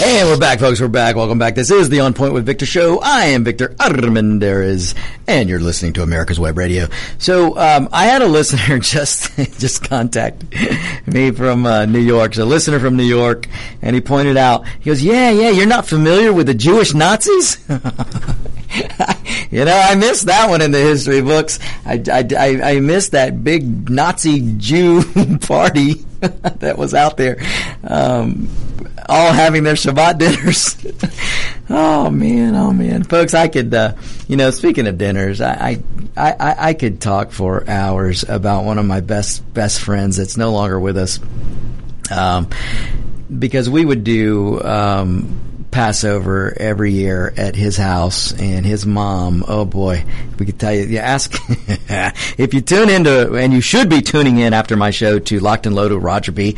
And we're back, folks. We're back. Welcome back. This is the On Point with Victor show. I am Victor Armendariz, and you're listening to America's Web Radio. So, um, I had a listener *laughs* just just contact me from uh, New York. So, a listener from New York, and he pointed out, he goes, "Yeah, yeah, you're not familiar with the Jewish Nazis." *laughs* you know, I missed that one in the history books. I, I, I, I missed that big Nazi Jew *laughs* party that was out there. Um, all having their Shabbat dinners. *laughs* oh man, oh man, folks, I could, uh, you know, speaking of dinners, I, I, I, I could talk for hours about one of my best best friends that's no longer with us, um, because we would do. Um, Passover every year at his house, and his mom. Oh boy, we could tell you. You ask *laughs* if you tune into, and you should be tuning in after my show to Locked and Loaded Roger B,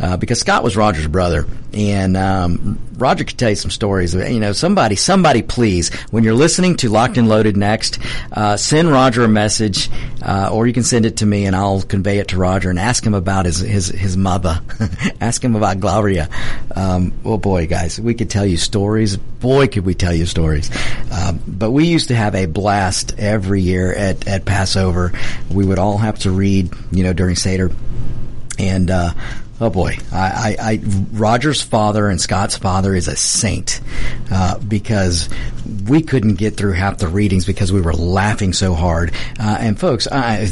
uh, because Scott was Roger's brother, and um, Roger could tell you some stories. You know, somebody, somebody, please, when you're listening to Locked and Loaded next, uh, send Roger a message, uh, or you can send it to me, and I'll convey it to Roger and ask him about his his his mother. *laughs* ask him about Gloria. Um, boy, guys, we could tell you stories. Boy, could we tell you stories. Um, but we used to have a blast every year at at Passover. We would all have to read, you know, during Seder. And uh, oh boy, I, I, I, Roger's father and Scott's father is a saint uh, because we couldn't get through half the readings because we were laughing so hard. Uh, and folks, I,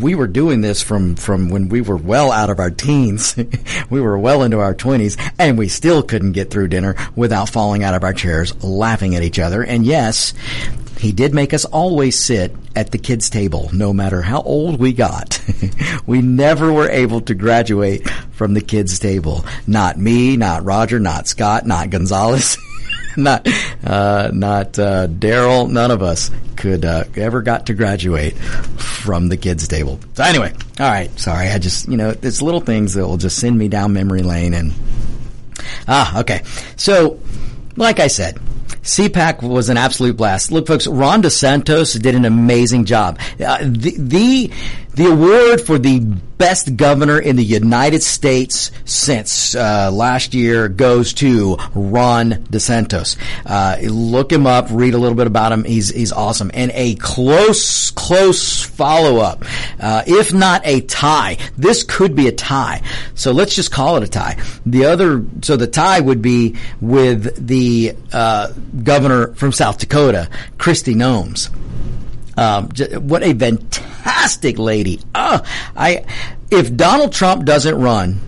we were doing this from from when we were well out of our teens, *laughs* we were well into our twenties, and we still couldn't get through dinner without falling out of our chairs, laughing at each other. And yes, he did make us always sit at the kids' table, no matter how old we got. *laughs* we never were able to graduate from the kids' table. Not me, not Roger, not Scott, not Gonzalez. *laughs* not uh, not uh, Daryl. None of us could uh, ever got to graduate from the kids' table. So anyway, all right. Sorry, I just you know it's little things that will just send me down memory lane and ah okay. So like I said, CPAC was an absolute blast. Look, folks, Ron DeSantis did an amazing job. Uh, the, the the award for the best governor in the United States since uh, last year goes to Ron DeSantis. Uh, look him up, read a little bit about him. He's he's awesome, and a close close follow up, uh, if not a tie. This could be a tie, so let's just call it a tie. The other, so the tie would be with the uh, governor from South Dakota, Kristi Noem. Um, what a fantastic lady! I if Donald Trump doesn't run,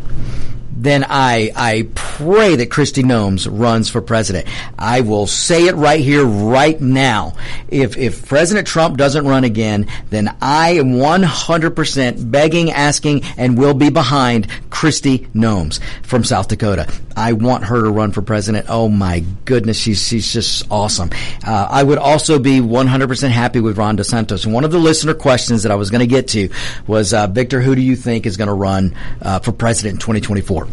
then I I pray that Kristi Noem runs for president. I will say it right here, right now. If if President Trump doesn't run again, then I am 100% begging, asking, and will be behind Kristi Noem from South Dakota. I want her to run for president. Oh my goodness, she's she's just awesome. Uh, I would also be 100% happy with Ron DeSantis. And one of the listener questions that I was going to get to was, uh, Victor, who do you think is going to run uh, for president in 2024?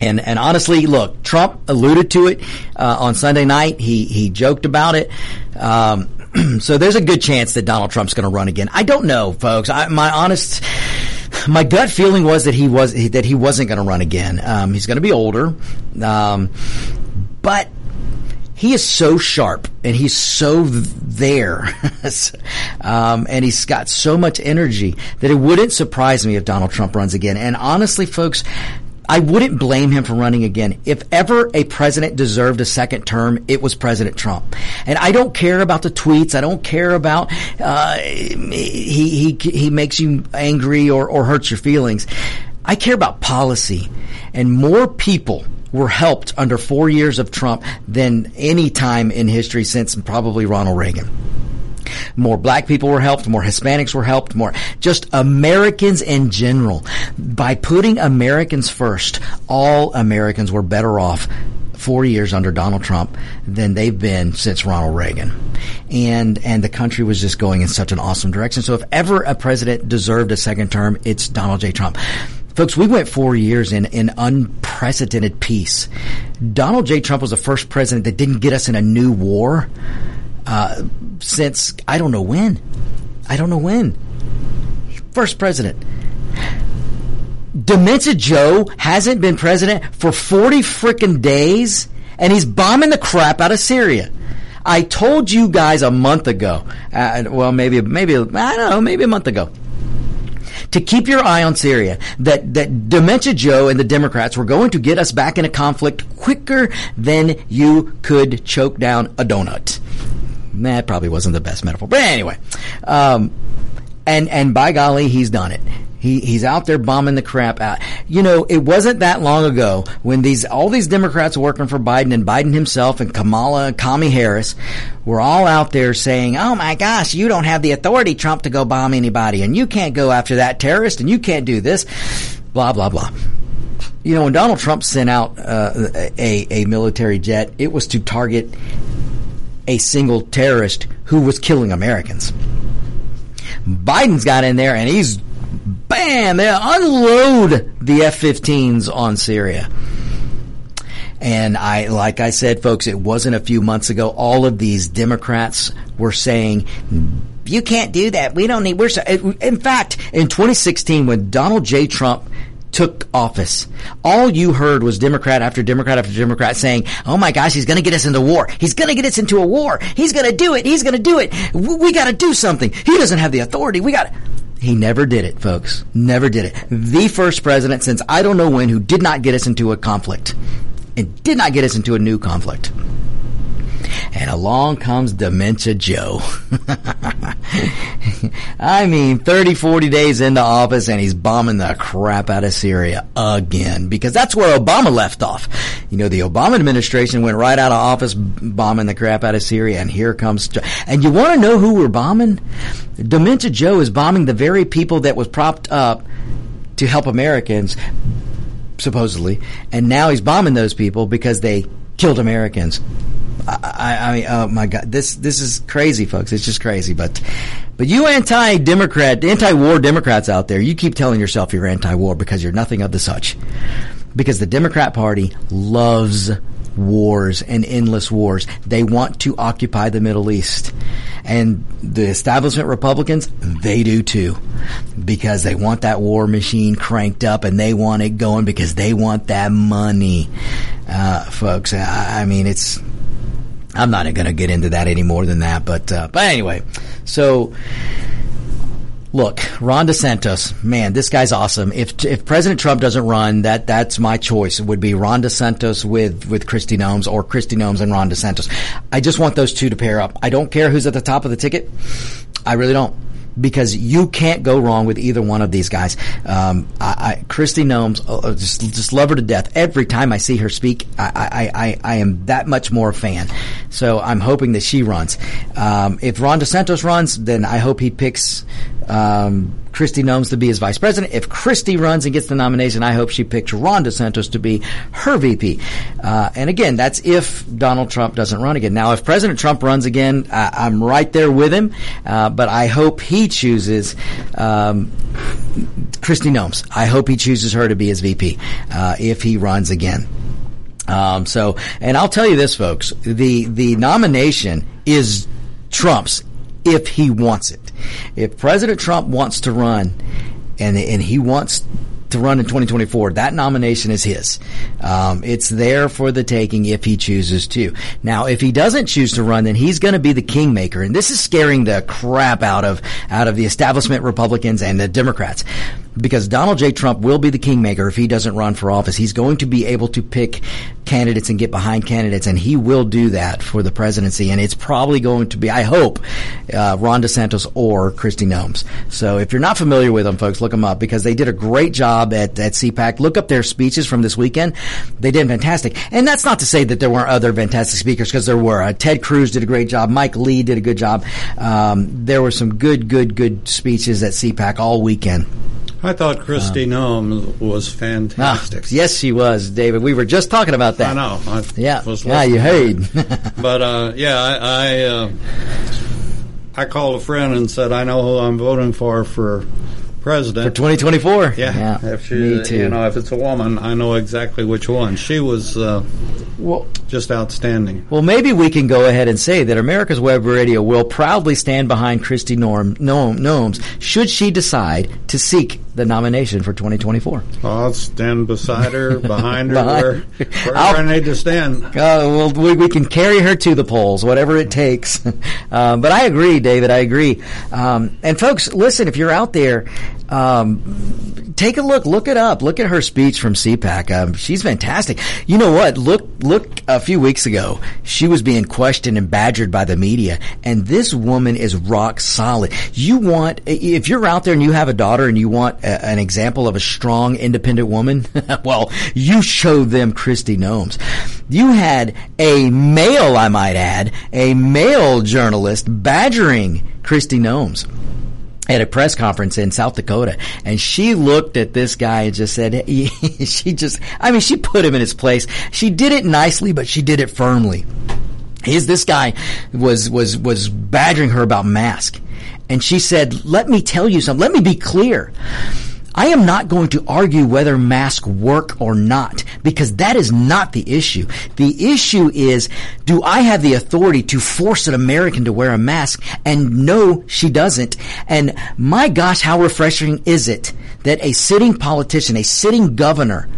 And and honestly, look, Trump alluded to it uh, on Sunday night. He he joked about it. Um, *clears throat* so there's a good chance that Donald Trump's going to run again. I don't know, folks. I, my honest, my gut feeling was that he was that he wasn't going to run again. Um, he's going to be older, um, but he is so sharp and he's so there *laughs* um, and he's got so much energy that it wouldn't surprise me if donald trump runs again and honestly folks I wouldn't blame him for running again. If ever a president deserved a second term, it was President Trump. And I don't care about the tweets. I don't care about uh, he he he makes you angry or or hurts your feelings. I care about policy, and more people were helped under four years of Trump than any time in history since probably Ronald Reagan. More black people were helped, more Hispanics were helped, more just Americans in general. By putting Americans first, all Americans were better off four years under Donald Trump than they've been since Ronald Reagan. And, and the country was just going in such an awesome direction. So if ever a president deserved a second term, it's Donald J. Trump. Folks, we went four years in, in unprecedented peace. Donald J. Trump was the first president that didn't get us in a new war uh, since I don't know when. I don't know when. First president. Dementia Joe hasn't been president for 40 freaking days and he's bombing the crap out of Syria. I told you guys a month ago, uh, well, maybe, maybe, I don't know, maybe a month ago, to keep your eye on Syria, that, that Dementia Joe and the Democrats were going to get us back in a conflict quicker than you could choke down a donut. That probably wasn't the best metaphor, but anyway, um, and and by golly, he's done it. He, he's out there bombing the crap out. You know, it wasn't that long ago when these all these Democrats working for Biden and Biden himself and Kamala and Kami Harris were all out there saying, "Oh my gosh, you don't have the authority, Trump, to go bomb anybody, and you can't go after that terrorist, and you can't do this." Blah blah blah. You know, when Donald Trump sent out uh, a a military jet, it was to target a single terrorist who was killing Americans. Biden's got in there and he's bam, they unload the F-15s on Syria. And I, like I said, folks, it wasn't a few months ago. All of these Democrats were saying, you can't do that. We don't need, we're, so, in fact, in 2016, when Donald J. Trump took office, all you heard was Democrat after Democrat after Democrat saying, "Oh my gosh, he's going to get us into war. He's going to get us into a war. He's going to do it. He's going to do it. We, we got to do something. He doesn't have the authority. We got." He never did it, folks. Never did it. The first president since I don't know when who did not get us into a conflict and did not get us into a new conflict. And along comes Dementia Joe. *laughs* I mean, 30, 40 days into office and he's bombing the crap out of Syria again because that's where Obama left off. You know, the Obama administration went right out of office bombing the crap out of Syria and here comes, and you want to know who we're bombing? Dementia Joe is bombing the very people that was propped up to help Americans, supposedly, and now he's bombing those people because they killed Americans. I, I oh my God, this this is crazy, folks. It's just crazy. But but you anti-democrat, anti-war Democrats out there, you keep telling yourself you're anti-war because you're nothing of the such. Because the Democrat Party loves wars and endless wars. They want to occupy the Middle East. And the establishment Republicans, they do too. Because they want that war machine cranked up and they want it going because they want that money. Uh, folks, I, I mean, it's, I'm not going to get into that any more than that, but uh, but anyway, so Look, Ron DeSantis, man, this guy's awesome. If if President Trump doesn't run, that that's my choice. It would be Ron DeSantis with with Kristi Noem or Kristi Noem and Ron DeSantis. I just want those two to pair up. I don't care who's at the top of the ticket. I really don't because you can't go wrong with either one of these guys. Um, I, I, Kristi Noem, uh, just just love her to death. Every time I see her speak, I, I, I, I am that much more a fan. So I'm hoping that she runs. Um, if Ron DeSantis runs, then I hope he picks um, Kristi Noem to be his vice president. If Kristi runs and gets the nomination, I hope she picks Ron DeSantis to be her VP. Uh, and again, that's if Donald Trump doesn't run again. Now, if President Trump runs again, I, am right there with him. Uh, but I hope he chooses um, Kristi Noem. I hope he chooses her to be his VP uh, if he runs again. Um, so, and I'll tell you this, folks: the the nomination is Trump's if he wants it. If President Trump wants to run and and he wants to run in 2024, that nomination is his. Um, it's there for the taking if he chooses to. Now, if he doesn't choose to run, then he's going to be the kingmaker, and this is scaring the crap out of out of the establishment Republicans and the Democrats because Donald J. Trump will be the kingmaker if he doesn't run for office. He's going to be able to pick candidates and get behind candidates, and he will do that for the presidency. And it's probably going to be, I hope, uh, Ron DeSantis or Kristi Noem. So if you're not familiar with them, folks, look them up because they did a great job at, at CPAC. Look up their speeches from this weekend. They did fantastic. And that's not to say that there weren't other fantastic speakers because there were. Uh, Ted Cruz did a great job. Mike Lee did a good job. Um, there were some good, good, good speeches at CPAC all weekend.
I thought Kristi um, Noem was fantastic.
Ah, yes, she was, David. We were just talking about that.
I know. I
yeah. yeah, you heard. *laughs*
but uh, yeah, I I, uh, I called a friend and said I know who I'm voting for for president
for 2024.
Yeah, yeah. If she, me too. You know, if it's a woman, I know exactly which one. She was uh, well, just outstanding.
Well, maybe we can go ahead and say that America's Web Radio will proudly stand behind Kristi Norm Noem, Noems should she decide to seek the nomination for 2024.
I'll stand beside her, behind her, where, *laughs* where I need to stand. Uh,
well, we, we, can carry her to the polls, whatever it takes. um, *laughs* but I agree, David. I agree. Um, and folks, listen, if you're out there um, take a look. Look it up. Look at her speech from CPAC. Um, she's fantastic. You know what? Look, look. A few weeks ago, she was being questioned and badgered by the media, and this woman is rock solid. You want if you're out there and you have a daughter and you want a, an example of a strong, independent woman, *laughs* well, you show them Kristi Noem. You had a male, I might add, a male journalist badgering Kristi Noem at a press conference in South Dakota, and she looked at this guy and just said, *laughs* she just, I mean, she put him in his place. She did it nicely, but she did it firmly. His, this guy was, was, was badgering her about mask. And she said, let me tell you something. Let me be clear. I am not going to argue whether masks work or not because that is not the issue. The issue is, do I have the authority to force an American to wear a mask? And no, she doesn't. And my gosh, how refreshing is it that a sitting politician, a sitting governor,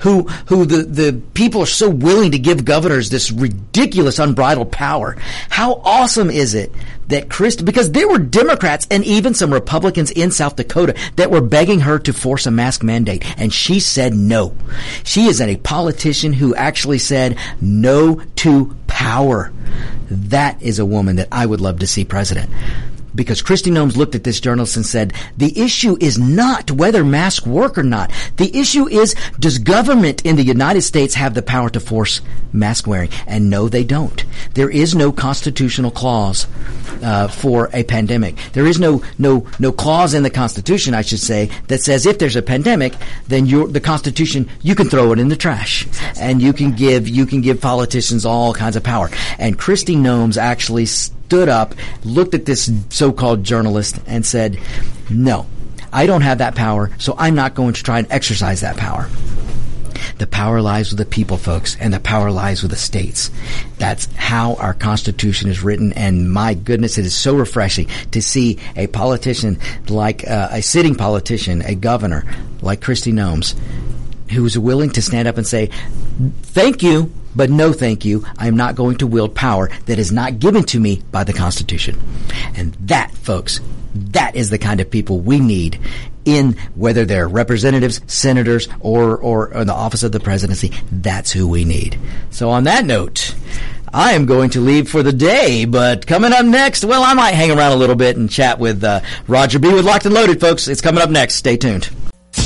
who who the, the people are so willing to give governors this ridiculous unbridled power. How awesome is it that Chris because there were Democrats and even some Republicans in South Dakota that were begging her to force a mask mandate and she said no. She is a politician who actually said no to power. That is a woman that I would love to see president because Kristi Noem looked at this journalist and said, the issue is not whether masks work or not. The issue is, does government in the United States have the power to force mask wearing? And no, they don't. There is no constitutional clause uh, for a pandemic. There is no no no clause in the Constitution, I should say, that says if there's a pandemic, then the Constitution you can throw it in the trash, and you can give you can give politicians all kinds of power. And Kristi Noem actually stood up, looked at this so-called journalist, and said, "No, I don't have that power, so I'm not going to try and exercise that power." The power lies with the people, folks, and the power lies with the states. That's how our Constitution is written, and my goodness, it is so refreshing to see a politician like uh, a sitting politician, a governor like Kristi Noem, who is willing to stand up and say, "Thank you." But no, thank you. I am not going to wield power that is not given to me by the Constitution. And that, folks, That is the kind of people we need in whether they're representatives, senators, or, or the office of the presidency. That's who we need. So on that note, I am going to leave for the day, but coming up next, well, I might hang around a little bit and chat with uh, Roger B. with Locked and Loaded, folks. It's coming up next. Stay tuned.